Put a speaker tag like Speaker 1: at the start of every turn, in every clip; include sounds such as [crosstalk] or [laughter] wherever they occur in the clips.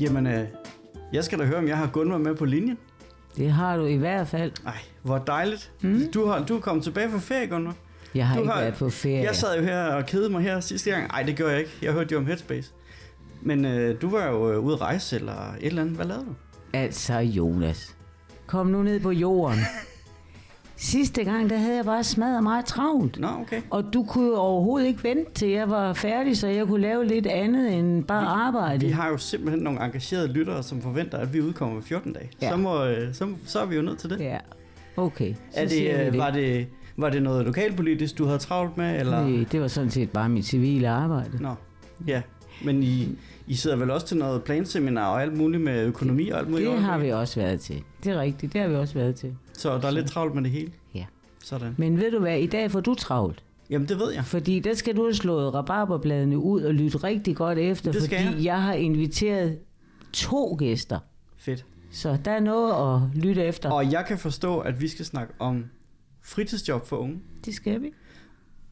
Speaker 1: Jamen, øh, jeg skal da høre, om jeg har Gunvar med på linjen.
Speaker 2: Det har du i hvert fald.
Speaker 1: Ej, hvor dejligt. Mm. Du, har, du er kommet tilbage fra ferie, Gunvar.
Speaker 2: Jeg har
Speaker 1: Du
Speaker 2: ikke
Speaker 1: har-
Speaker 2: været på ferie.
Speaker 1: Jeg sad jo her og kedede mig her sidste gang. Nej, det gjorde jeg ikke. Jeg hørte jo om Headspace. Men øh, du var jo øh, ude at rejse eller et eller andet. Hvad lavede du?
Speaker 2: Altså, Jonas. Kom nu ned på jorden. [laughs] Sidste gang, der havde jeg bare smadret meget travlt.
Speaker 1: Nå, okay.
Speaker 2: Og du kunne overhovedet ikke vente til jeg var færdig, så jeg kunne lave lidt andet end bare arbejde.
Speaker 1: Vi har jo simpelthen nogle engagerede lyttere, som forventer, at vi udkommer om 14 dage.
Speaker 2: Ja.
Speaker 1: Så, må, øh, så, så er vi jo nødt til det.
Speaker 2: Ja, okay. Så
Speaker 1: er
Speaker 2: vi
Speaker 1: det, øh, var, det, var det noget lokalpolitisk, du havde travlt med? Eller?
Speaker 2: Nej, det var sådan set bare mit civile arbejde.
Speaker 1: Nå, ja. Men I, I sidder vel også til noget planseminar og alt muligt med økonomi og alt muligt?
Speaker 2: Det har vi også været til. Det er rigtigt, det har vi også været til.
Speaker 1: Så der er lidt travlt med det hele?
Speaker 2: Ja.
Speaker 1: Sådan.
Speaker 2: Men ved du hvad, i dag får du travlt.
Speaker 1: Jamen, det ved jeg.
Speaker 2: Fordi der skal du have slået rabarberbladene ud og lytte rigtig godt efter,
Speaker 1: Det
Speaker 2: fordi
Speaker 1: jeg.
Speaker 2: jeg har inviteret to gæster.
Speaker 1: Fedt.
Speaker 2: Så der er noget at lytte efter.
Speaker 1: Og jeg kan forstå, at vi skal snakke om fritidsjob for unge.
Speaker 2: Det skal vi.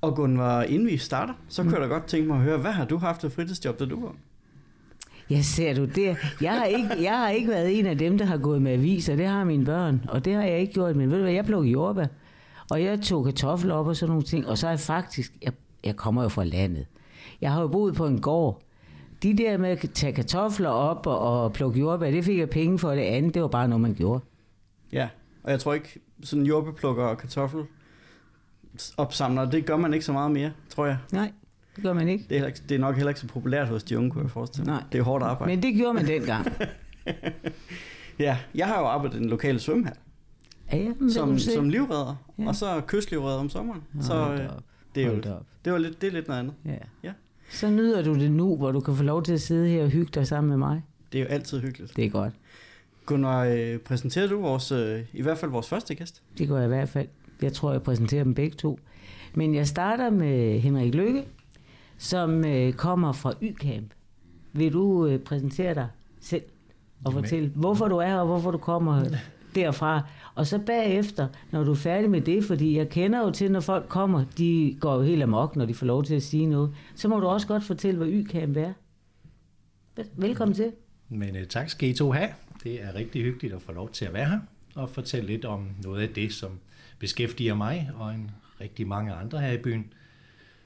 Speaker 1: Og Gunvar, inden vi starter, så kunne jeg da godt tænke mig at høre, hvad har du haft af fritidsjob, da du var?
Speaker 2: Ja, ser du det? Jeg har, ikke, jeg har ikke været en af dem, der har gået med aviser. Det har mine børn, og det har jeg ikke gjort. Men ved du hvad, jeg plukkede jordbær, og jeg tog kartofler op og sådan nogle ting. Og så er jeg faktisk, jeg, jeg kommer jo fra landet. Jeg har jo boet på en gård. De der med at tage kartofler op og, og plukke jordbær, det fik jeg penge for. Det andet, det var bare noget, man gjorde.
Speaker 1: Ja, og jeg tror ikke, sådan jordbærplukker og kartoffel opsamler, det gør man ikke så meget mere, tror jeg.
Speaker 2: Nej, det gør man ikke.
Speaker 1: Det er, ikke, det er nok heller ikke så populært hos de unge, kunne jeg forestille mig.
Speaker 2: Nej.
Speaker 1: Det er hårdt arbejde. Men...
Speaker 2: Det gjorde man dengang. [laughs]
Speaker 1: Ja, jeg har jo arbejdet i den lokale svømmehal,
Speaker 2: Ja, ja,
Speaker 1: som, som livredder, ja. Og så kystlivredder om sommeren. så
Speaker 2: Hold
Speaker 1: øh, det er jo det var lidt, det er lidt noget andet.
Speaker 2: Ja.
Speaker 1: Ja.
Speaker 2: Så nyder du det nu, hvor du kan få lov til at sidde her og hygge dig sammen med mig.
Speaker 1: Det er jo altid hyggeligt.
Speaker 2: Det er godt.
Speaker 1: Gunnar, øh, præsenterer du vores, øh, i hvert fald vores første gæst?
Speaker 2: Det går jeg i hvert fald. Jeg tror, jeg præsenterer dem begge to. Men jeg starter med Henrik Lykke, som øh, kommer fra Y-Camp. Vil du øh, præsentere dig selv og
Speaker 3: Jamen.
Speaker 2: fortælle, hvorfor du er her, og hvorfor du kommer derfra? Og så bagefter, når du er færdig med det, fordi jeg kender jo til, når folk kommer, de går jo helt amok, når de får lov til at sige noget, så må du også godt fortælle, hvad Y-Camp er. Vel- Velkommen til.
Speaker 3: Men uh, tak skal I to have. Det er rigtig hyggeligt at få lov til at være her og fortælle lidt om noget af det, som beskæftiger mig og en rigtig mange andre her i byen.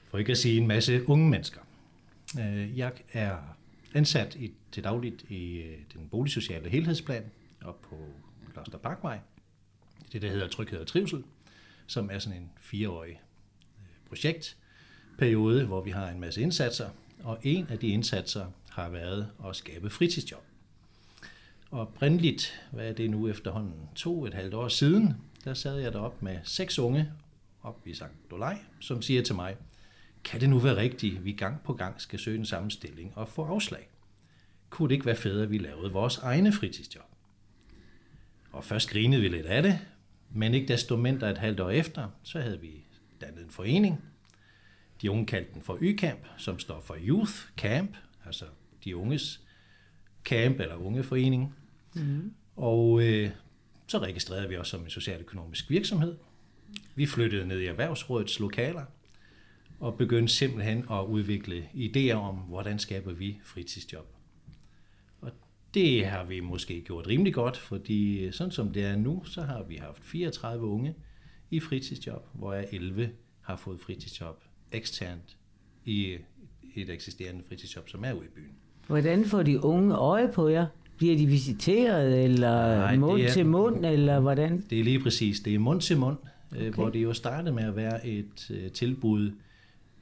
Speaker 3: For ikke at sige en masse unge mennesker. Øh, jeg er ansat i, til dagligt i øh, den boligsociale helhedsplan op på Kloster Parkvej. Det, der hedder Tryghed og Trivsel, som er sådan en fireårig øh, projektperiode, hvor vi har en masse indsatser. Og en af de indsatser har været at skabe fritidsjob. Og oprindeligt, hvad er det nu efterhånden, to et halvt år siden, der sad jeg derop med seks unge op i St. Dolej, som siger til mig, kan det nu være rigtigt, at vi gang på gang skal søge en sammenstilling og få afslag? Kunne det ikke være federe, at vi lavede vores egne fritidsjob? Og først grinede vi lidt af det, men ikke desto mindre et halvt år efter, så havde vi dannet en forening. De unge kaldte den for Y-Camp, som står for Youth Camp, altså de unges camp eller ungeforening. Mm. Og øh, så registrerede vi os som en socialøkonomisk virksomhed. Vi flyttede ned i Erhvervsrådets lokaler og begyndte simpelthen at udvikle idéer om, hvordan skaber vi fritidsjob. Og det har vi måske gjort rimelig godt, fordi sådan som det er nu, så har vi haft 34 unge i fritidsjob, hvor jeg 11 har fået fritidsjob eksternt i et eksisterende fritidsjob, som er ude i byen.
Speaker 2: Hvordan får de unge øje på jer? Bliver de visiteret, eller
Speaker 3: Nej,
Speaker 2: mund
Speaker 3: er-
Speaker 2: til mund, eller hvordan?
Speaker 3: Det er lige præcis. Det er mund til mund, okay.
Speaker 2: Okay.
Speaker 3: hvor det jo startede med at være et øh, tilbud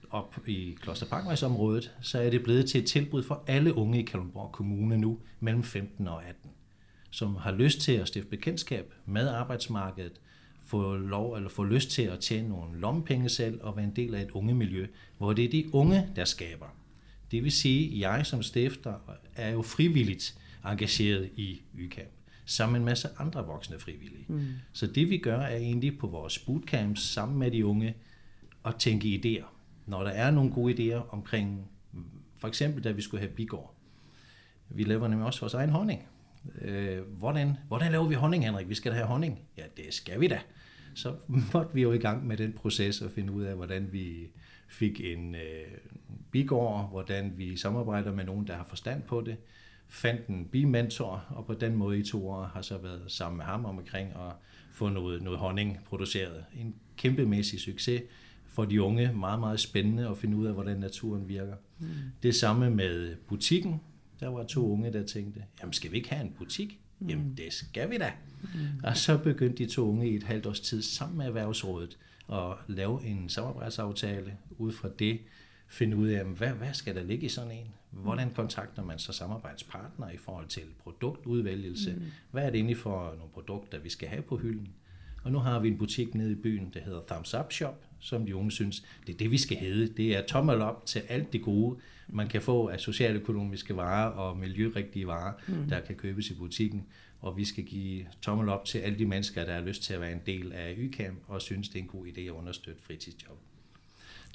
Speaker 3: op i Kloster Parkvejsområdet, så er det blevet til et tilbud for alle unge i Kalundborg Kommune nu, mellem 15 og 18, som har lyst til at stifte bekendtskab med arbejdsmarkedet, få lov eller få lyst til at tjene nogle lommepenge selv og være en del af et unge miljø, hvor det er de unge, der skaber. Det vil sige, at jeg som stifter er jo frivilligt engageret i YCamp, sammen med en masse andre voksne frivillige. Mm. Så det vi gør, er egentlig på vores bootcamps sammen med de unge at tænke idéer. Når der er nogle gode idéer omkring, for eksempel da vi skulle have bigård. Vi laver nemlig også vores egen honning. Øh, hvordan, hvordan laver vi honning, Henrik? Vi skal da have honning. Ja, det skal vi da. Så [laughs] måtte vi jo i gang med den proces og finde ud af, hvordan vi fik en øh, bigård, hvordan vi samarbejder med nogen, der har forstand på det, fandt en bimentor, og på den måde i to år har så været sammen med ham omkring at få noget, noget honning produceret. En kæmpemæssig succes for de unge. Meget, meget spændende at finde ud af, hvordan naturen virker. Mm. Det samme med butikken. Der var to unge, der tænkte, jamen skal vi ikke have en butik? Mm. Jamen det skal vi da. Mm. Og så begyndte de to unge i et halvt års tid sammen med Erhvervsrådet at lave en samarbejdsaftale ud fra det, finde ud af, hvad, hvad skal der ligge i sådan en? Hvordan kontakter man så samarbejdspartnere i forhold til produktudvælgelse? Mm. Hvad er det egentlig for nogle produkter, vi skal have på hylden? Og nu har vi en butik nede i byen, der hedder Thumbs Up Shop, som de unge synes, det er det, vi skal hedde. Det er tommel op til alt det gode, man kan få af socialøkonomiske varer og miljørigtige varer, mm. der kan købes i butikken. Og vi skal give tommel op til alle de mennesker, der har lyst til at være en del af YCAM og synes, det er en god idé at understøtte fritidsjob.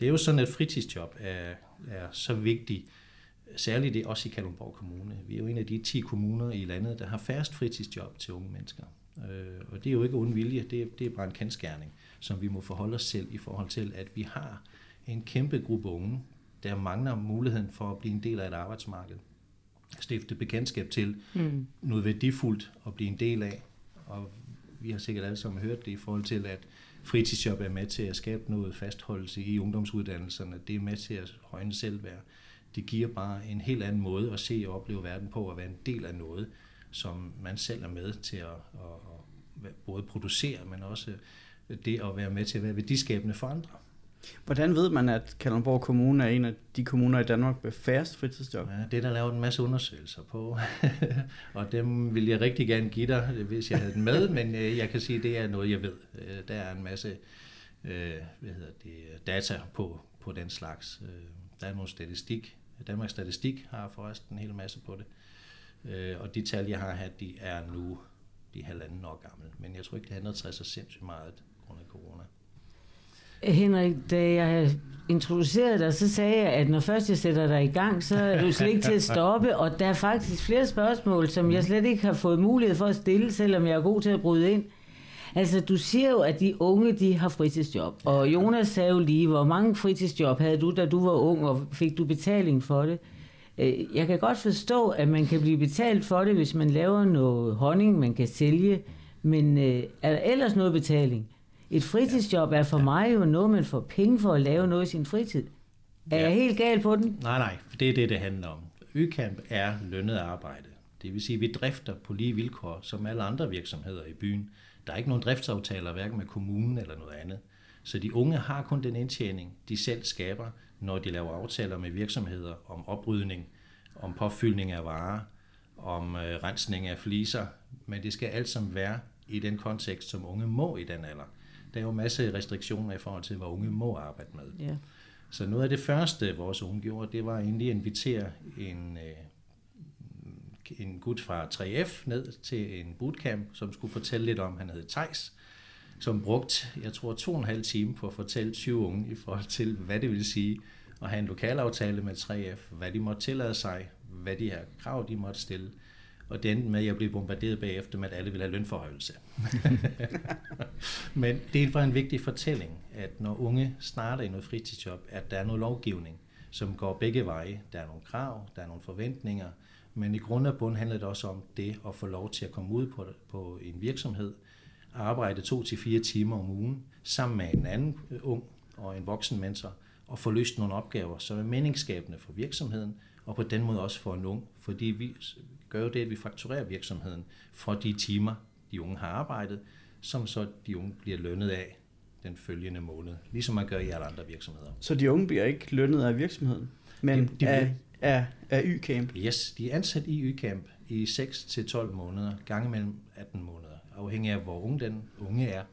Speaker 3: Det er jo sådan, at fritidsjob er, er så vigtigt, særligt det også i Kalundborg Kommune. Vi er jo en af de 10 kommuner i landet, der har færrest fritidsjob til unge mennesker. Øh, og det er jo ikke uden vilje, det er, det er bare en kendskærning, som vi må forholde os selv i forhold til, at vi har en kæmpe gruppe unge, der mangler muligheden for at blive en del af et arbejdsmarked. Stifte bekendtskab til mm. noget værdifuldt at blive en del af. Og vi har sikkert alle sammen hørt det i forhold til, at fritidsjob er med til at skabe noget fastholdelse i ungdomsuddannelserne. Det er med til at højne selvværd. Det giver bare en helt anden måde at se og opleve verden på, at være en del af noget, som man selv er med til at, at, at både producere, men også det at være med til at være værdiskabende for andre.
Speaker 1: Hvordan ved man, at Kalundborg Kommune er en af de kommuner i Danmark med færrest fritidsjob?
Speaker 3: Ja, det er der lavet en masse undersøgelser på, [laughs] og dem vil jeg rigtig gerne give dig, hvis jeg havde den med, men øh, jeg kan sige, at det er noget, jeg ved. Øh, der er en masse øh, hvad hedder det, data på, på den slags. Der er nogle statistik. Danmarks Statistik har forresten en hel masse på det. Og de tal, jeg har her, de er nu de halvanden år gamle. Men jeg tror ikke, det har ændret sig så sindssygt meget grund af corona.
Speaker 2: Henrik, da jeg introducerede dig, så sagde jeg, at når først jeg sætter dig i gang, så er du slet ikke til at stoppe, og der er faktisk flere spørgsmål, som jeg slet ikke har fået mulighed for at stille, selvom jeg er god til at bryde ind. Altså, du siger jo, at de unge, de har fritidsjob, og Jonas sagde jo lige, hvor mange fritidsjob havde du, da du var ung, og fik du betaling for det? Øh, jeg kan godt forstå, at man kan blive betalt for det, hvis man laver noget honning, man kan sælge, men øh, er der ellers noget betaling? Et fritidsjob er for mig jo noget, man får penge for at lave noget i sin fritid. Er ja. jeg helt gal på den?
Speaker 3: Nej, nej, for det er det, det handler om. Ykamp er lønnet arbejde. Det vil sige, at vi drifter på lige vilkår som alle andre virksomheder i byen. Der er ikke nogen driftsaftaler, hverken med kommunen eller noget andet. Så de unge har kun den indtjening, de selv skaber, når de laver aftaler med virksomheder om oprydning, om påfyldning af varer, om øh, rensning af fliser. Men det skal alt sammen være i den kontekst, som unge må i den alder der er jo masse restriktioner i forhold til, hvad unge må arbejde med. Ja. Så noget af det første, vores unge gjorde, det var egentlig at invitere en, øh, en gut fra 3F ned til en bootcamp, som skulle fortælle lidt om, han hed Tejs, som brugt, jeg tror, to og en halv time på at fortælle 20 unge i forhold til, hvad det vil sige at have en lokalaftale med 3F, hvad de måtte tillade sig, hvad de her krav, de måtte stille, og det endte med, at jeg blev bombarderet bagefter med, at alle ville have lønforhøjelse. [laughs] Men det var en vigtig fortælling, at når unge starter i noget fritidsjob, at der er noget lovgivning, som går begge veje. Der er nogle krav, der er nogle forventninger, men i grund og bund handler det også om det at få lov til at komme ud på, på en virksomhed, arbejde to til fire timer om ugen, sammen med en anden ung og en voksen mentor, og få løst nogle opgaver, som er meningsskabende for virksomheden, og på den måde også for en ung, fordi vi gør jo det, at vi fakturerer virksomheden for de timer, de unge har arbejdet, som så de unge bliver lønnet af den følgende måned, ligesom man gør i alle andre virksomheder.
Speaker 1: Så de unge bliver ikke lønnet af virksomheden, men de, de af, af, af Y-Camp?
Speaker 3: Yes, de er ansat i Y-Camp i 6-12 måneder, gange mellem 18 måneder, afhængig af hvor unge den unge er,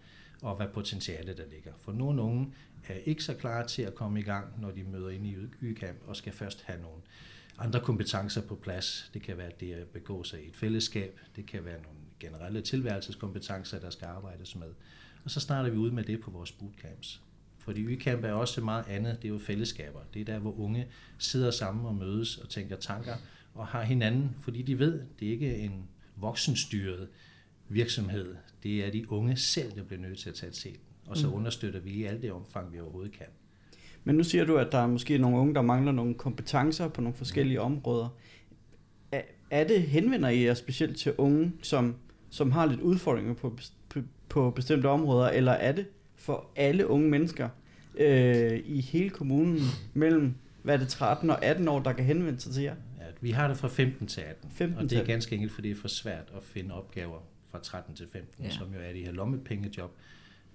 Speaker 3: og hvad potentiale der ligger. For nogle unge er ikke så klar til at komme i gang, når de møder ind i YCamp, og skal først have nogle andre kompetencer på plads. Det kan være det at begå sig i et fællesskab, det kan være nogle generelle tilværelseskompetencer, der skal arbejdes med. Og så starter vi ud med det på vores bootcamps. Fordi YCamp er også meget andet, det er jo fællesskaber. Det er der, hvor unge sidder sammen og mødes og tænker tanker og har hinanden, fordi de ved, det er ikke en voksenstyret virksomhed. Det er de unge selv, der bliver nødt til at tage et Og så mm. understøtter vi i alt det omfang, vi overhovedet kan.
Speaker 1: Men nu siger du, at der er måske nogle unge, der mangler nogle kompetencer på nogle forskellige områder. Er det, henvender I jer specielt til unge, som, som har lidt udfordringer på, på, på bestemte områder, eller er det for alle unge mennesker øh, i hele kommunen mellem hvad er det, 13 og 18 år, der kan henvende sig til jer?
Speaker 3: Ja, vi har det fra 15 til 18, 15 og det er ganske enkelt, fordi det er for svært at finde opgaver fra 13 til 15, ja. som jo er de her lommepengejob.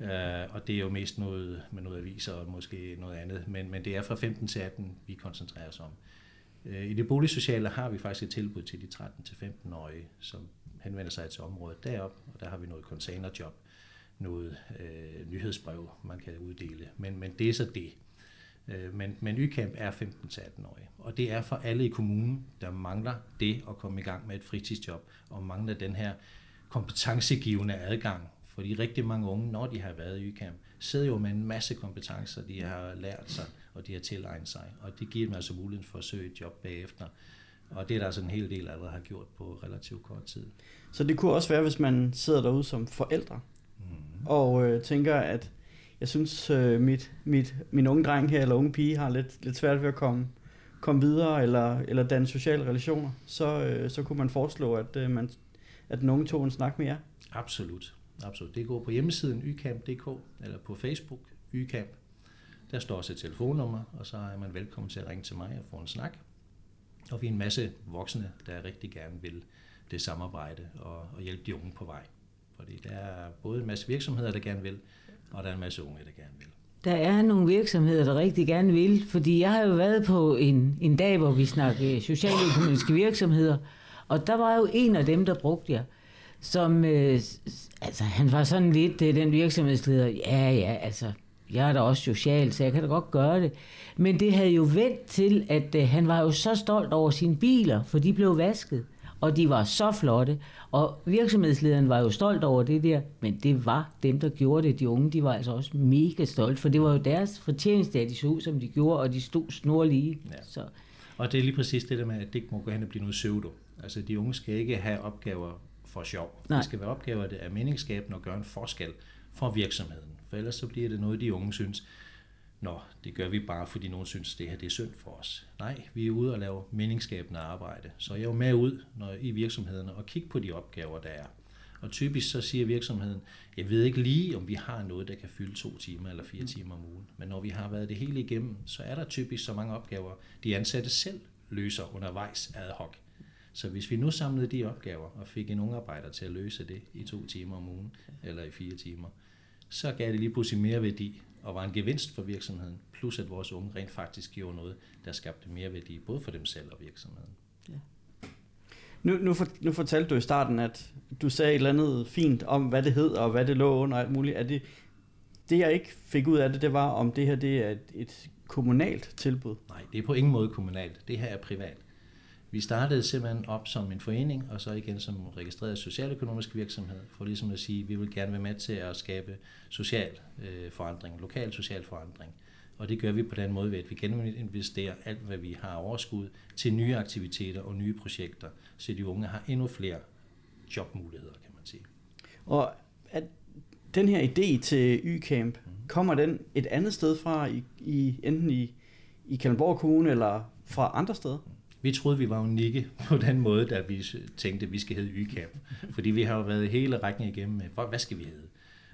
Speaker 3: Uh, og det er jo mest noget med noget aviser og måske noget andet, men, men det er fra 15 til 18, vi koncentrerer os om. Uh, I det boligsociale har vi faktisk et tilbud til de 13-15-årige, som henvender sig til området derop, og der har vi noget containerjob, noget uh, nyhedsbrev, man kan uddele, men, men det er så det. Uh, men, men YCamp er 15-18-årige, og det er for alle i kommunen, der mangler det at komme i gang med et fritidsjob, og mangler den her kompetencegivende adgang fordi rigtig mange unge, når de har været i YCamp, sidder jo med en masse kompetencer, de har lært sig, og de har tilegnet sig. Og det giver dem altså muligheden for at søge et job bagefter. Og det er der altså en hel del allerede har gjort på relativt kort tid.
Speaker 1: Så det kunne også være, hvis man sidder derude som forældre, mm. og øh, tænker, at jeg synes, øh, mit, mit, min unge dreng her, eller unge pige, har lidt, lidt svært ved at komme, komme videre, eller, eller danne sociale relationer, så, øh, så kunne man foreslå, at, øh, man, at den unge tog en snak med jer.
Speaker 3: Absolut. Absolut. Det går på hjemmesiden ycamp.dk eller på Facebook ycamp. Der står også et telefonnummer, og så er man velkommen til at ringe til mig og få en snak. Og vi er en masse voksne, der rigtig gerne vil det samarbejde og, og hjælpe de unge på vej. Fordi der er både en masse virksomheder, der gerne vil, og der er en masse unge, der gerne vil.
Speaker 2: Der er nogle virksomheder, der rigtig gerne vil, fordi jeg har jo været på en, en dag, hvor vi snakkede socialøkonomiske virksomheder, og der var jo en af dem, der brugte jer som, øh, altså han var sådan lidt øh, den virksomhedsleder, ja ja, altså jeg er da også social, så jeg kan da godt gøre det. Men det havde jo vendt til, at øh, han var jo så stolt over sine biler, for de blev vasket, og de var så flotte. Og virksomhedslederen var jo stolt over det der, men det var dem, der gjorde det. De unge, de var altså også mega stolt, for det var jo deres fortjeneste, at de så ud, som de gjorde, og de stod snorlige. Ja. Så.
Speaker 3: Og det er lige præcis det der med, at det ikke må gå hen og blive noget pseudo. Altså de unge skal ikke have opgaver for sjov. Nej. Det skal være opgaver, der er meningsskabende og gøre en forskel for virksomheden. For ellers så bliver det noget, de unge synes, Nå, det gør vi bare, fordi nogen synes, det her det er synd for os. Nej, vi er ude og lave meningsskabende arbejde. Så jeg er jo med ud når, i virksomhederne og kigge på de opgaver, der er. Og typisk så siger virksomheden, jeg ved ikke lige, om vi har noget, der kan fylde to timer eller fire mm. timer om ugen. Men når vi har været det hele igennem, så er der typisk så mange opgaver, de ansatte selv løser undervejs ad hoc. Så hvis vi nu samlede de opgaver og fik en ung arbejder til at løse det i to timer om ugen, eller i fire timer, så gav det lige pludselig mere værdi og var en gevinst for virksomheden, plus at vores unge rent faktisk gjorde noget, der skabte mere værdi, både for dem selv og virksomheden. Ja.
Speaker 1: Nu, nu, for, nu fortalte du i starten, at du sagde et eller andet fint om, hvad det hed, og hvad det lå under alt muligt. Er det, det, jeg ikke fik ud af det, det var, om det her det er et, et kommunalt tilbud?
Speaker 3: Nej, det er på ingen måde kommunalt. Det her er privat. Vi startede simpelthen op som en forening, og så igen som registreret socialøkonomisk virksomhed, for ligesom at sige, at vi vil gerne være med til at skabe social øh, forandring, lokal social forandring. Og det gør vi på den måde ved, at vi geninvesterer alt, hvad vi har overskud til nye aktiviteter og nye projekter, så de unge har endnu flere jobmuligheder, kan man sige.
Speaker 1: Og at den her idé til Y-Camp, mm. kommer den et andet sted fra, i, i enten i, i Kalundborg Kommune eller fra andre steder? Mm.
Speaker 3: Vi troede, vi var unikke [laughs] på den måde, da vi tænkte, at vi skal hedde YCAP. Fordi vi har jo været hele rækken igennem med, hvad skal vi hedde?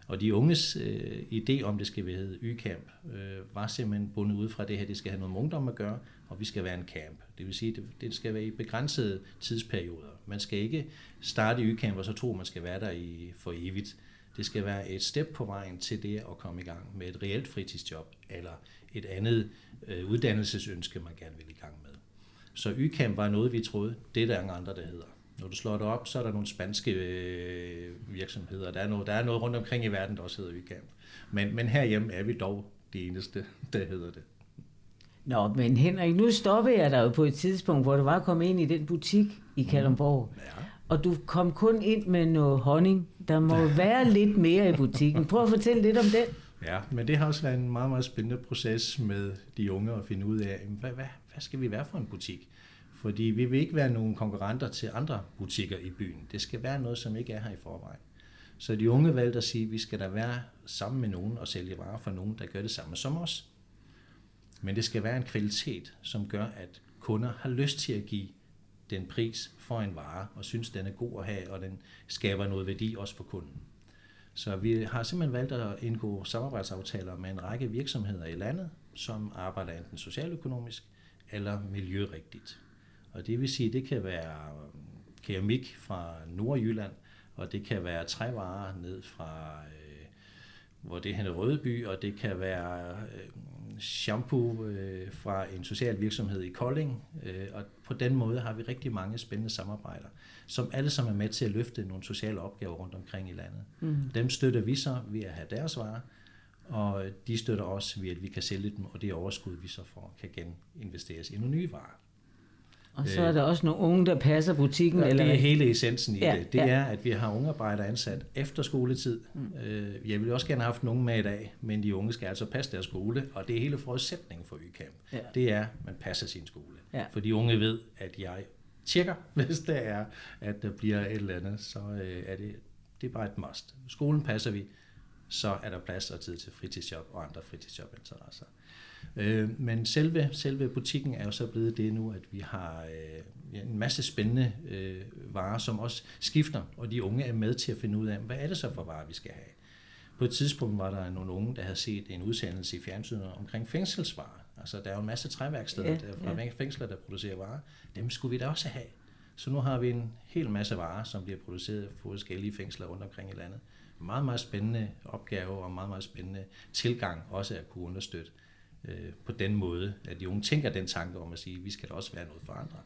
Speaker 3: Og de unges øh, idé om, det skal vi hedde YCamp, øh, var simpelthen bundet ud fra det her, det skal have noget med ungdom at gøre, og vi skal være en camp. Det vil sige, det, det skal være i begrænsede tidsperioder. Man skal ikke starte i YCamp og så tro, man skal være der i, for evigt. Det skal være et step på vejen til det at komme i gang med et reelt fritidsjob, eller et andet øh, uddannelsesønske, man gerne vil i gang med. Så YCamp var noget, vi troede, det er der andre, der hedder. Når du slår det op, så er der nogle spanske øh, virksomheder. Der er, noget, der er noget rundt omkring i verden, der også hedder Vicamp. Men, men herhjemme er vi dog de eneste, der hedder det.
Speaker 2: Nå, men Henrik, nu stoppede jeg dig jo på et tidspunkt, hvor du var kommet ind i den butik i Kalundborg.
Speaker 3: Ja.
Speaker 2: Og du kom kun ind med noget honning. Der må være lidt mere i butikken. Prøv at fortælle lidt om den.
Speaker 3: Ja, men det har også været en meget, meget spændende proces med de unge at finde ud af, hvad, hvad, hvad skal vi være for en butik? Fordi vi vil ikke være nogle konkurrenter til andre butikker i byen. Det skal være noget, som ikke er her i forvejen. Så de unge valgte at sige, at vi skal da være sammen med nogen og sælge varer for nogen, der gør det samme som os. Men det skal være en kvalitet, som gør, at kunder har lyst til at give den pris for en vare, og synes, den er god at have, og den skaber noget værdi også for kunden. Så vi har simpelthen valgt at indgå samarbejdsaftaler med en række virksomheder i landet, som arbejder enten socialøkonomisk eller miljørigtigt. Og det vil sige, det kan være keramik fra Nordjylland, og det kan være trævarer ned fra, øh, hvor det er Rødeby, og det kan være øh, shampoo øh, fra en social virksomhed i Kolding. Øh, og på den måde har vi rigtig mange spændende samarbejder, som alle sammen er med til at løfte nogle sociale opgaver rundt omkring i landet. Mm. Dem støtter vi så ved at have deres varer, og de støtter også ved, at vi kan sælge dem, og det overskud, vi så får, kan geninvesteres i nogle nye varer.
Speaker 2: Og så er der også nogle unge, der passer butikken?
Speaker 3: Ja,
Speaker 2: eller
Speaker 3: det er hele essensen i
Speaker 2: Ja,
Speaker 3: det. Det
Speaker 2: ja.
Speaker 3: er, at vi har unge arbejdere ansat efter skoletid. Mm. Jeg ville også gerne have haft nogen med i dag, men de unge skal altså passe deres skole, og det er hele forudsætningen for YCamp.
Speaker 2: Ja.
Speaker 3: Det er, at man passer sin skole.
Speaker 2: Ja.
Speaker 3: For de unge ved, at jeg tjekker, [laughs] hvis det er, at der bliver et eller andet, så øh, er det, det er bare et must. Skolen passer vi, så er der plads og tid til fritidsjob og andre fritidsjobinteresser. Øh, men selve, selve butikken er jo så blevet det nu, at vi har øh, ja, en masse spændende øh, varer, som også skifter, og de unge er med til at finde ud af, hvad er det så for varer, vi skal have. På et tidspunkt var der nogle unge, der havde set en udsendelse i fjernsynet omkring fængselsvarer. Altså, der er jo en masse træværksteder
Speaker 2: Ja,
Speaker 3: der, fra ja. fængsler, der producerer varer. Dem skulle vi da også have. Så nu har vi en hel masse varer, som bliver produceret på forskellige fængsler rundt omkring i landet. Meget, meget spændende opgave og meget, meget spændende tilgang også at kunne understøtte øh, på den måde, at de unge tænker den tanke om at sige, at vi skal da også være noget for andre.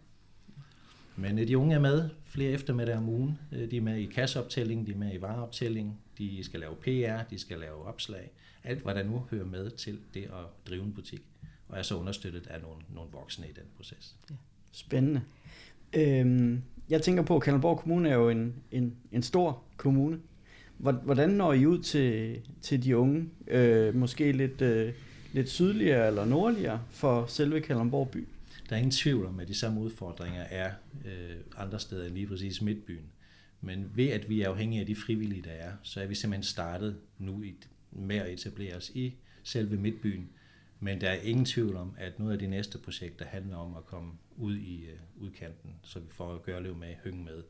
Speaker 3: Men øh, de unge er med flere eftermiddage om ugen. Øh, De er med i kasseoptælling, de er med i vareoptælling, de skal lave PR, de skal lave opslag. Alt, hvad der nu hører med til det at drive en butik. Og er så understøttet af nogle, nogle voksne i den proces. Ja.
Speaker 1: Spændende. Øhm, jeg tænker på, at Kalundborg Kommune er jo en, en, en stor kommune. Hvordan når I ud til, til de unge? Øh, måske lidt, øh, lidt sydligere eller nordligere for selve Kalundborg by?
Speaker 3: Der er ingen tvivl om, at de samme udfordringer er øh, andre steder end lige præcis Midtbyen. Men ved at vi er afhængige af de frivillige, der er, så er vi simpelthen startet nu i, med at etablere os i selve Midtbyen. Men der er ingen tvivl om, at noget af de næste projekter handler om at komme ud i øh, udkanten, så vi får Gørlev med, Høng med.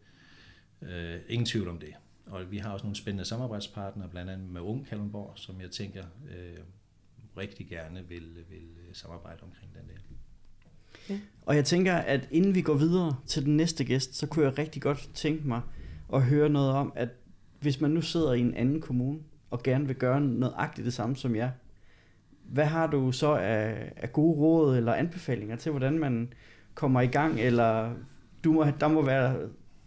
Speaker 3: Øh, ingen tvivl om det. Og vi har også nogle spændende samarbejdspartnere, blandt andet med Ung Kalundborg, som jeg tænker øh, rigtig gerne vil, vil øh, samarbejde omkring den der.
Speaker 1: Og jeg tænker, at inden vi går videre til den næste gæst, så kunne jeg rigtig godt tænke mig at høre noget om, at hvis man nu sidder i en anden kommune og gerne vil gøre nøjagtigt det samme som jer, hvad har du så af, af gode råd eller anbefalinger til, hvordan man kommer i gang, eller du må, der må være,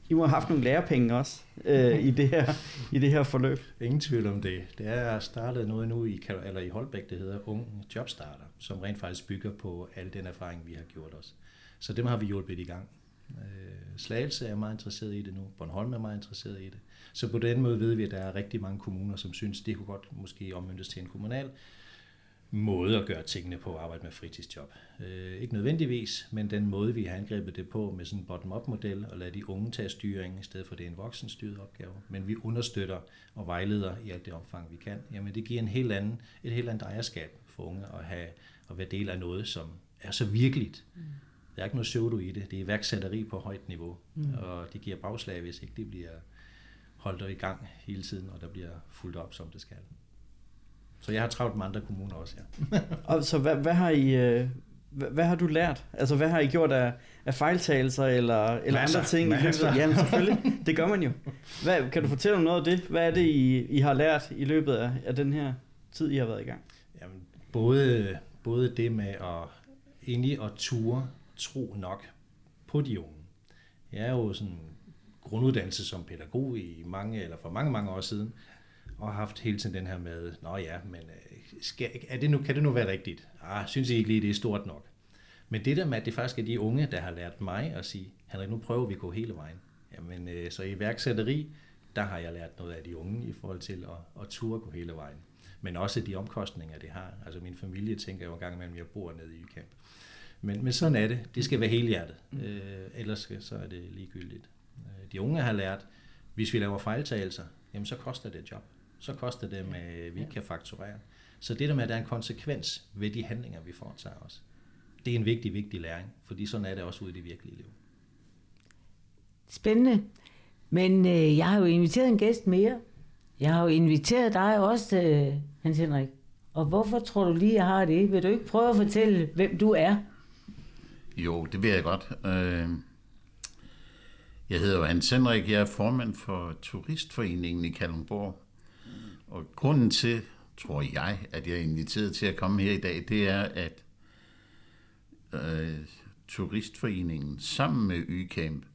Speaker 1: i må have haft nogle lærepenge også øh, i, det her, i det her forløb.
Speaker 3: Ingen tvivl om det. Det er startet noget nu i, eller i Holbæk, det hedder Ung Jobstarter, som rent faktisk bygger på al den erfaring, vi har gjort os. Så dem har vi hjulpet i gang. Øh, Slagelse er meget interesseret i det nu. Bornholm er meget interesseret i det. Så på den måde ved vi, at der er rigtig mange kommuner, som synes, det kunne godt måske omvendes til en kommunal måde at gøre tingene på at arbejde med fritidsjob. Øh, ikke nødvendigvis, men den måde, vi har angrebet det på med sådan en bottom-up-model og lade de unge tage styring, i stedet for det er en voksenstyret opgave. Men vi understøtter og vejleder i alt det omfang, vi kan. Jamen det giver en helt anden, et helt andet ejerskab for unge at, have, at være del af noget, som er så virkeligt. Mm. Der er ikke noget pseudo i det. Det er iværksætteri på højt niveau, mm. og det giver bagslag, hvis ikke det bliver holdt i gang hele tiden, og der bliver fuldt op, som det skal. Så jeg har travlt med andre kommuner også, ja. [laughs]
Speaker 1: Og så hvad, hvad har I... Øh, hvad, har du lært? Altså, hvad har I gjort af, af fejltagelser eller, eller
Speaker 3: Masser,
Speaker 1: andre ting? i løbet
Speaker 3: masser.
Speaker 1: af- Jamen, selvfølgelig. [laughs] Det gør man jo. Hvad, kan du fortælle om noget af det? Hvad er det, I, I har lært i løbet af, af den her tid, I har været i gang?
Speaker 3: Jamen, både, både det med at egentlig at ture tro nok på de unge. Jeg er jo sådan grunduddannelse som pædagog i mange, eller for mange, mange år siden, og har haft hele tiden den her med, nå ja, men øh, skal, er det nu, kan det nu være rigtigt? Ah, synes jeg ikke lige, det er stort nok. Men det der med, at det faktisk er de unge, der har lært mig at sige, Henrik, nu prøver vi at gå hele vejen. Jamen, øh, så i værksætteri, der har jeg lært noget af de unge i forhold til at, at turde gå hele vejen. Men også de omkostninger, det har. Altså min familie tænker jo en gang imellem, at jeg bor nede i Ykamp. Men, men sådan er det. Det skal være hele hjertet. Øh, ellers så er det ligegyldigt. Øh, de unge har lært, hvis vi laver fejltagelser, jamen så koster det et job. Så koster det, at vi ikke kan fakturere. Så det der med, at der er en konsekvens ved de handlinger, vi foretager os, det er en vigtig, vigtig læring, fordi sådan er det også ude i det virkelige liv.
Speaker 2: Spændende. Men øh, jeg har jo inviteret en gæst mere. Jeg har jo inviteret dig også, øh, Hans Henrik. Og hvorfor tror du lige, jeg har det? Vil du ikke prøve at fortælle, hvem du er?
Speaker 4: Jo, det vil jeg godt. Øh, jeg hedder Hans Henrik, jeg er formand for Turistforeningen i Kalundborg. Og grunden til, tror jeg, at jeg er inviteret til at komme her i dag, det er, at øh, Turistforeningen sammen med YCamp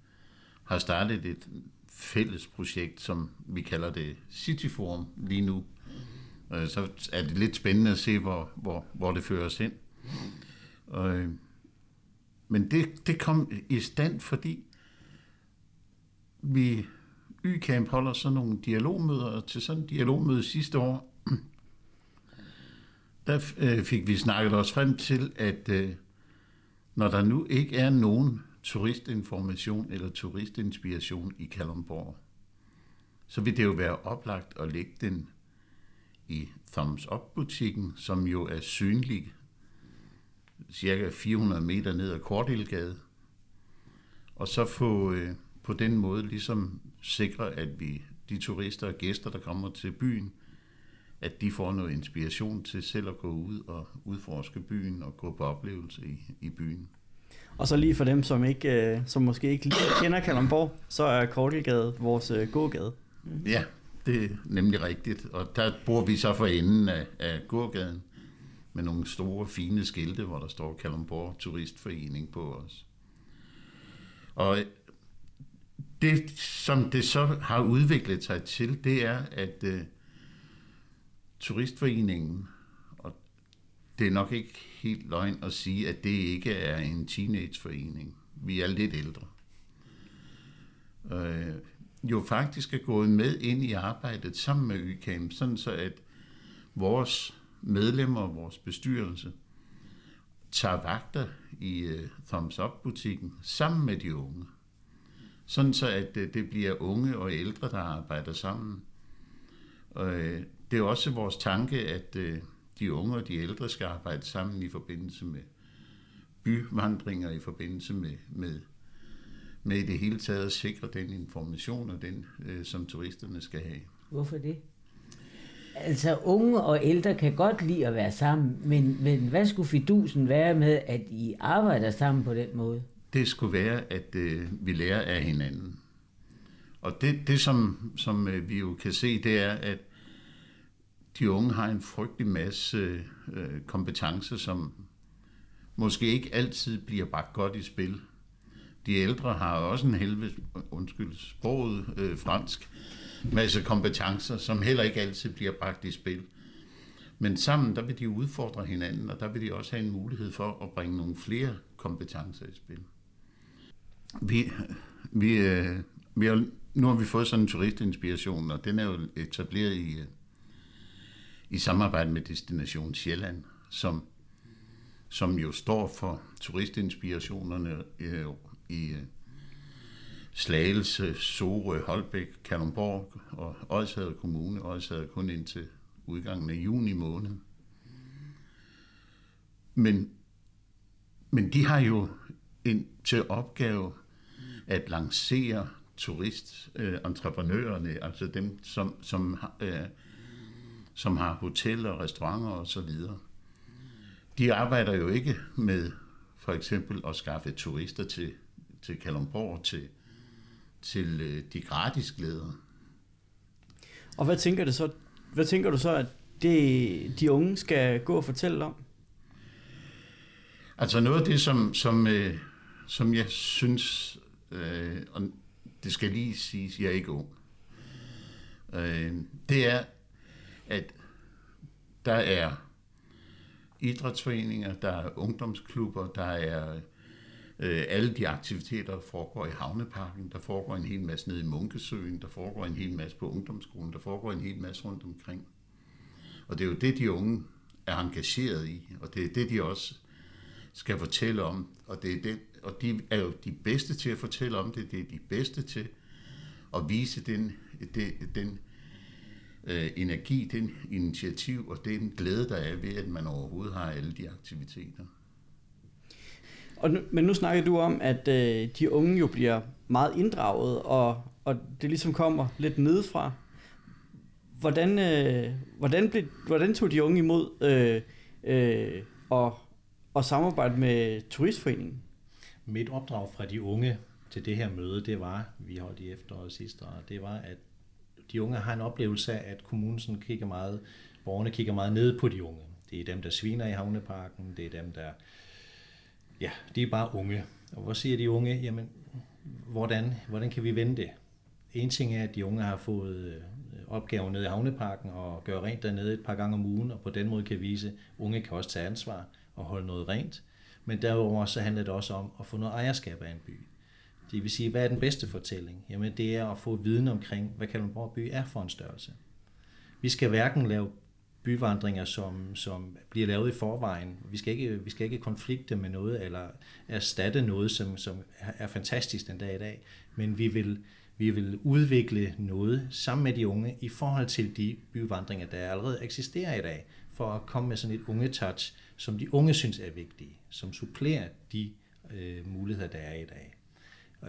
Speaker 4: har startet et fælles projekt, som vi kalder det City Forum lige nu. Øh, så er det lidt spændende at se, hvor, hvor, hvor det fører os ind. Øh, men det, det kom i stand, fordi vi Y-Camp holder sådan nogle dialogmøder, til sådan en dialogmøde sidste år, [clears throat] der øh, fik vi snakket os frem til, at øh, når der nu ikke er nogen turistinformation eller turistinspiration i Kalundborg, så vil det jo være oplagt at lægge den i Thumbs Up-butikken, som jo er synlig cirka 400 meter ned ad Kordelgade, og så få øh, på den måde ligesom sikre, at vi, de turister og gæster, der kommer til byen, at de får noget inspiration til selv at gå ud og udforske byen og gå på oplevelse i, i byen.
Speaker 1: Og så lige for dem, som, ikke, øh, som måske ikke lige kender Kalundborg, så er Kortelgade vores øh, gågade.
Speaker 4: Mm. Ja, det er nemlig rigtigt. Og der bor vi så for enden af, af gågaden med nogle store, fine skilte, hvor der står Kalundborg Turistforening på os. Og det, som det så har udviklet sig til, det er, at øh, Turistforeningen, og det er nok ikke helt løgn at sige, at det ikke er en teenageforening. Vi er lidt ældre. Øh, jo faktisk er gået med ind i arbejdet sammen med YCAM, sådan så at vores medlemmer og vores bestyrelse tager vagter i øh, Thumbs Up-butikken sammen med de unge. Sådan så, at øh, det bliver unge og ældre, der arbejder sammen. Og øh, det er også vores tanke, at øh, de unge og de ældre skal arbejde sammen i forbindelse med byvandringer, i forbindelse med, med, med i det hele taget at sikre den information, og den, som turisterne skal have.
Speaker 2: Hvorfor det? Altså, unge og ældre kan godt lide at være sammen, men, men hvad skulle fidusen være med, at I arbejder sammen på den måde?
Speaker 4: Det skulle være, at øh, vi lærer af hinanden. Og det, det som, som øh, vi jo kan se, det er, at de unge har en frygtelig masse øh, kompetencer, som måske ikke altid bliver bragt godt i spil. De ældre har også en helvede, undskyld, sproget øh, fransk, masse kompetencer, som heller ikke altid bliver bragt i spil. Men sammen, der vil de udfordre hinanden, og der vil de også have en mulighed for at bringe nogle flere kompetencer i spil. Vi, vi, øh, vi har, nu har vi fået sådan en turistinspiration, og den er jo etableret i, øh, i samarbejde med Destination Sjælland, som, som jo står for turistinspirationerne øh, i øh, Slagelse, Sorø, Holbæk, Kalundborg og Odshavet Kommune. Odshavet kun indtil udgangen af juni måned. Men, men de har jo en, til opgave at lancere turistentreprenørerne, øh, altså dem, som, som, øh, som har hoteller, restauranter og så videre. De arbejder jo ikke med for eksempel at skaffe turister til, til Kalundborg, til, til øh, de gratis glæder.
Speaker 1: Og hvad tænker, du så, hvad tænker du så, at det, de unge skal gå og fortælle om?
Speaker 4: Altså noget af det, som, som, øh, som jeg synes, øh, og det skal lige siges, jeg er ikke ung. Øh, det er, at der er idrætsforeninger, der er ungdomsklubber, der er øh, alle de aktiviteter, der foregår i Havneparken, der foregår en hel masse nede i Munkesøen, der foregår en hel masse på ungdomsskolen, der foregår en hel masse rundt omkring. Og det er jo det, de unge er engageret i, og det er det, de også skal fortælle om, og, det er det, og de er jo de bedste til at fortælle om det, det er de bedste til at vise den, den, den øh, energi, den initiativ og den glæde, der er ved, at man overhovedet har alle de aktiviteter.
Speaker 1: Og nu, men nu snakker du om, at øh, de unge jo bliver meget inddraget, og, og det ligesom kommer lidt nedefra. Hvordan, øh, hvordan, blev, hvordan tog de unge imod øh, øh, og, og samarbejde med turistforeningen?
Speaker 3: Mit opdrag fra de unge til det her møde, det var, vi holdt i efteråret sidste år, det var, at de unge har en oplevelse af, at kommunen sådan kigger meget, borgerne kigger meget ned på de unge. Det er dem, der sviner i havneparken, det er dem, der, ja, de er bare unge. Og hvor siger de unge, jamen, hvordan, hvordan kan vi vende det? En ting er, at de unge har fået øh, opgaven nede i havneparken og gøre rent dernede et par gange om ugen, og på den måde kan vise, at unge kan også tage ansvar og holde noget rent. Men derudover så handler det også om at få noget ejerskab af en by. Det vil sige, hvad er den bedste fortælling? Jamen det er at få viden omkring, hvad Kalundborg by er for en størrelse. Vi skal hverken lave byvandringer, som, som bliver lavet i forvejen. Vi skal, ikke, vi skal ikke konflikte med noget, eller erstatte noget, som, som er fantastisk den dag i dag. Men vi vil, vi vil udvikle noget sammen med de unge i forhold til de byvandringer, der allerede eksisterer i dag, for at komme med sådan et unge touch, som de unge synes er vigtige, som supplerer de øh, muligheder, der er i dag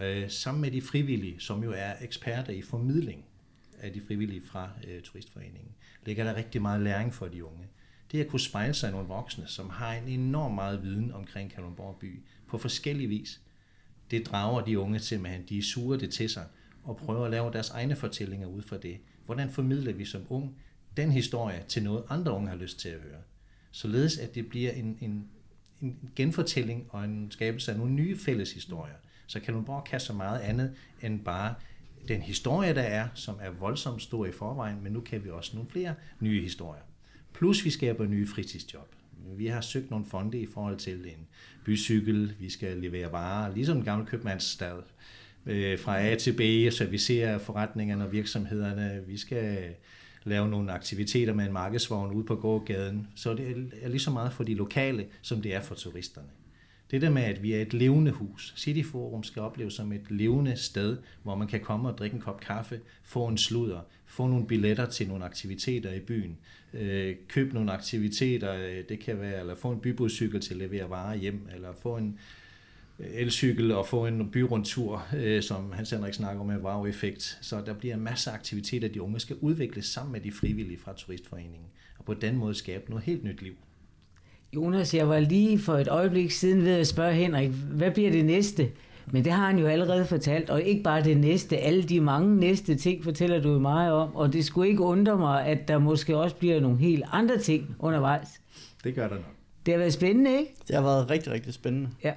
Speaker 3: øh, sammen med de frivillige, som jo er eksperter i formidling af de frivillige fra øh, Turistforeningen, ligger der rigtig meget læring for de unge. Det at kunne spejle sig i nogle voksne, som har en enorm meget viden omkring Kalundborg by på forskellige vis, det drager de unge simpelthen, de suger det til sig og prøver at lave deres egne fortællinger ud fra det. Hvordan formidler vi som ung den historie til noget, andre unge har lyst til at høre? Således at det bliver en, en, en genfortælling og en skabelse af nogle nye fælles historier. Så Kalundborg kan så meget andet end bare den historie, der er, som er voldsomt stor i forvejen, men nu kan vi også nogle flere nye historier. Plus vi skaber nye fritidsjob. Vi har søgt nogle fonde i forhold til en bycykel, vi skal levere varer, ligesom en gammel købmandsstad, øh, fra A til B, så vi ser forretningerne og virksomhederne. Vi skal lave nogle aktiviteter med en markedsvogn ude på gågaden. Så det er lige så meget for de lokale, som det er for turisterne. Det der med, at vi er et levende hus. City Forum skal opleves som et levende sted, hvor man kan komme og drikke en kop kaffe, få en sludder, få nogle billetter til nogle aktiviteter i byen, øh, købe nogle aktiviteter, øh, det kan være, eller få en bybudcykel til at levere varer hjem, eller få en øh, elcykel og få en byrundtur, som Hans Henrik snakker om med wow-effekt. Så der bliver masser af aktiviteter, de unge skal udvikle sammen med de frivillige fra Turistforeningen, og på den måde skabe noget helt nyt liv.
Speaker 2: Jonas, jeg var lige for et øjeblik siden ved at spørge Henrik, hvad bliver det næste? Men det har han jo allerede fortalt, og ikke bare det næste, alle de mange næste ting fortæller du mig om, og det skulle ikke undre mig, at der måske også bliver nogle helt andre ting undervejs.
Speaker 3: Det gør der nok.
Speaker 2: Det har været spændende, ikke?
Speaker 1: Det har været rigtig, rigtig spændende.
Speaker 2: Ja.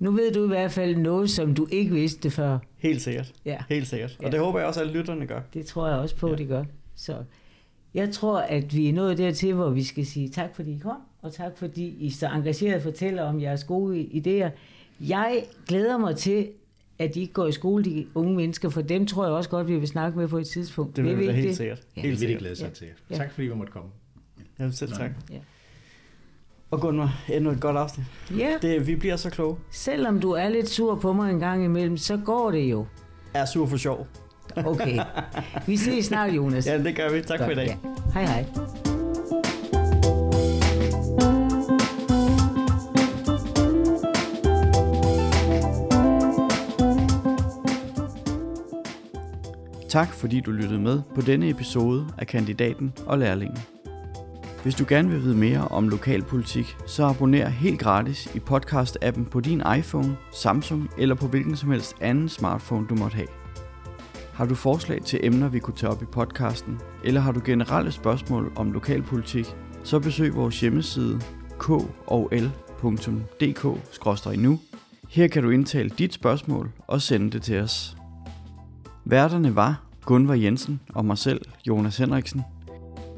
Speaker 2: Nu ved du i hvert fald noget, som du ikke vidste før.
Speaker 1: Helt sikkert.
Speaker 2: Ja.
Speaker 1: Helt sikkert. Og
Speaker 2: Ja.
Speaker 1: det håber jeg også, at alle lytterne gør.
Speaker 2: Det tror jeg også på,
Speaker 1: Ja.
Speaker 2: de gør. Så jeg tror, at vi er nået dertil, hvor vi skal sige tak, fordi I kom, og tak, fordi I så engageret fortæller om jeres gode idéer. Jeg glæder mig til, at de ikke går i skole, de unge mennesker, for dem tror jeg også godt, vi vil snakke med på et tidspunkt.
Speaker 1: Det vil vi da helt
Speaker 2: det?
Speaker 1: sikkert.
Speaker 2: Ja.
Speaker 1: Helt
Speaker 3: Det vil de
Speaker 1: sikkert.
Speaker 3: glæde sig
Speaker 2: Ja.
Speaker 3: til.
Speaker 2: Ja.
Speaker 3: Tak fordi vi måtte komme.
Speaker 1: Ja, selv tak.
Speaker 2: Ja.
Speaker 1: Og Gunnar, endnu et godt afsnit.
Speaker 2: Ja,
Speaker 1: Det, vi bliver så kloge.
Speaker 2: selvom du er lidt sur på mig en gang imellem, så går det jo.
Speaker 1: Er sur for sjov.
Speaker 2: Okay. Vi ses snart, Jonas.
Speaker 1: Ja, det gør vi. Tak for i dag.
Speaker 2: Ja. Hej hej.
Speaker 1: Tak fordi du lyttede med på denne episode af Kandidaten og Lærlingen. Hvis du gerne vil vide mere om lokalpolitik, så abonner helt gratis i podcast-appen på din iPhone, Samsung eller på hvilken som helst anden smartphone du måtte have. Har du forslag til emner, vi kunne tage op i podcasten, eller har du generelle spørgsmål om lokalpolitik, så besøg vores hjemmeside kol.dk-nu. Her kan du indtale dit spørgsmål og sende det til os. Værterne var Gunvar Jensen og mig selv, Jonas Henriksen.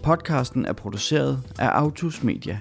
Speaker 1: Podcasten er produceret af Autus Media.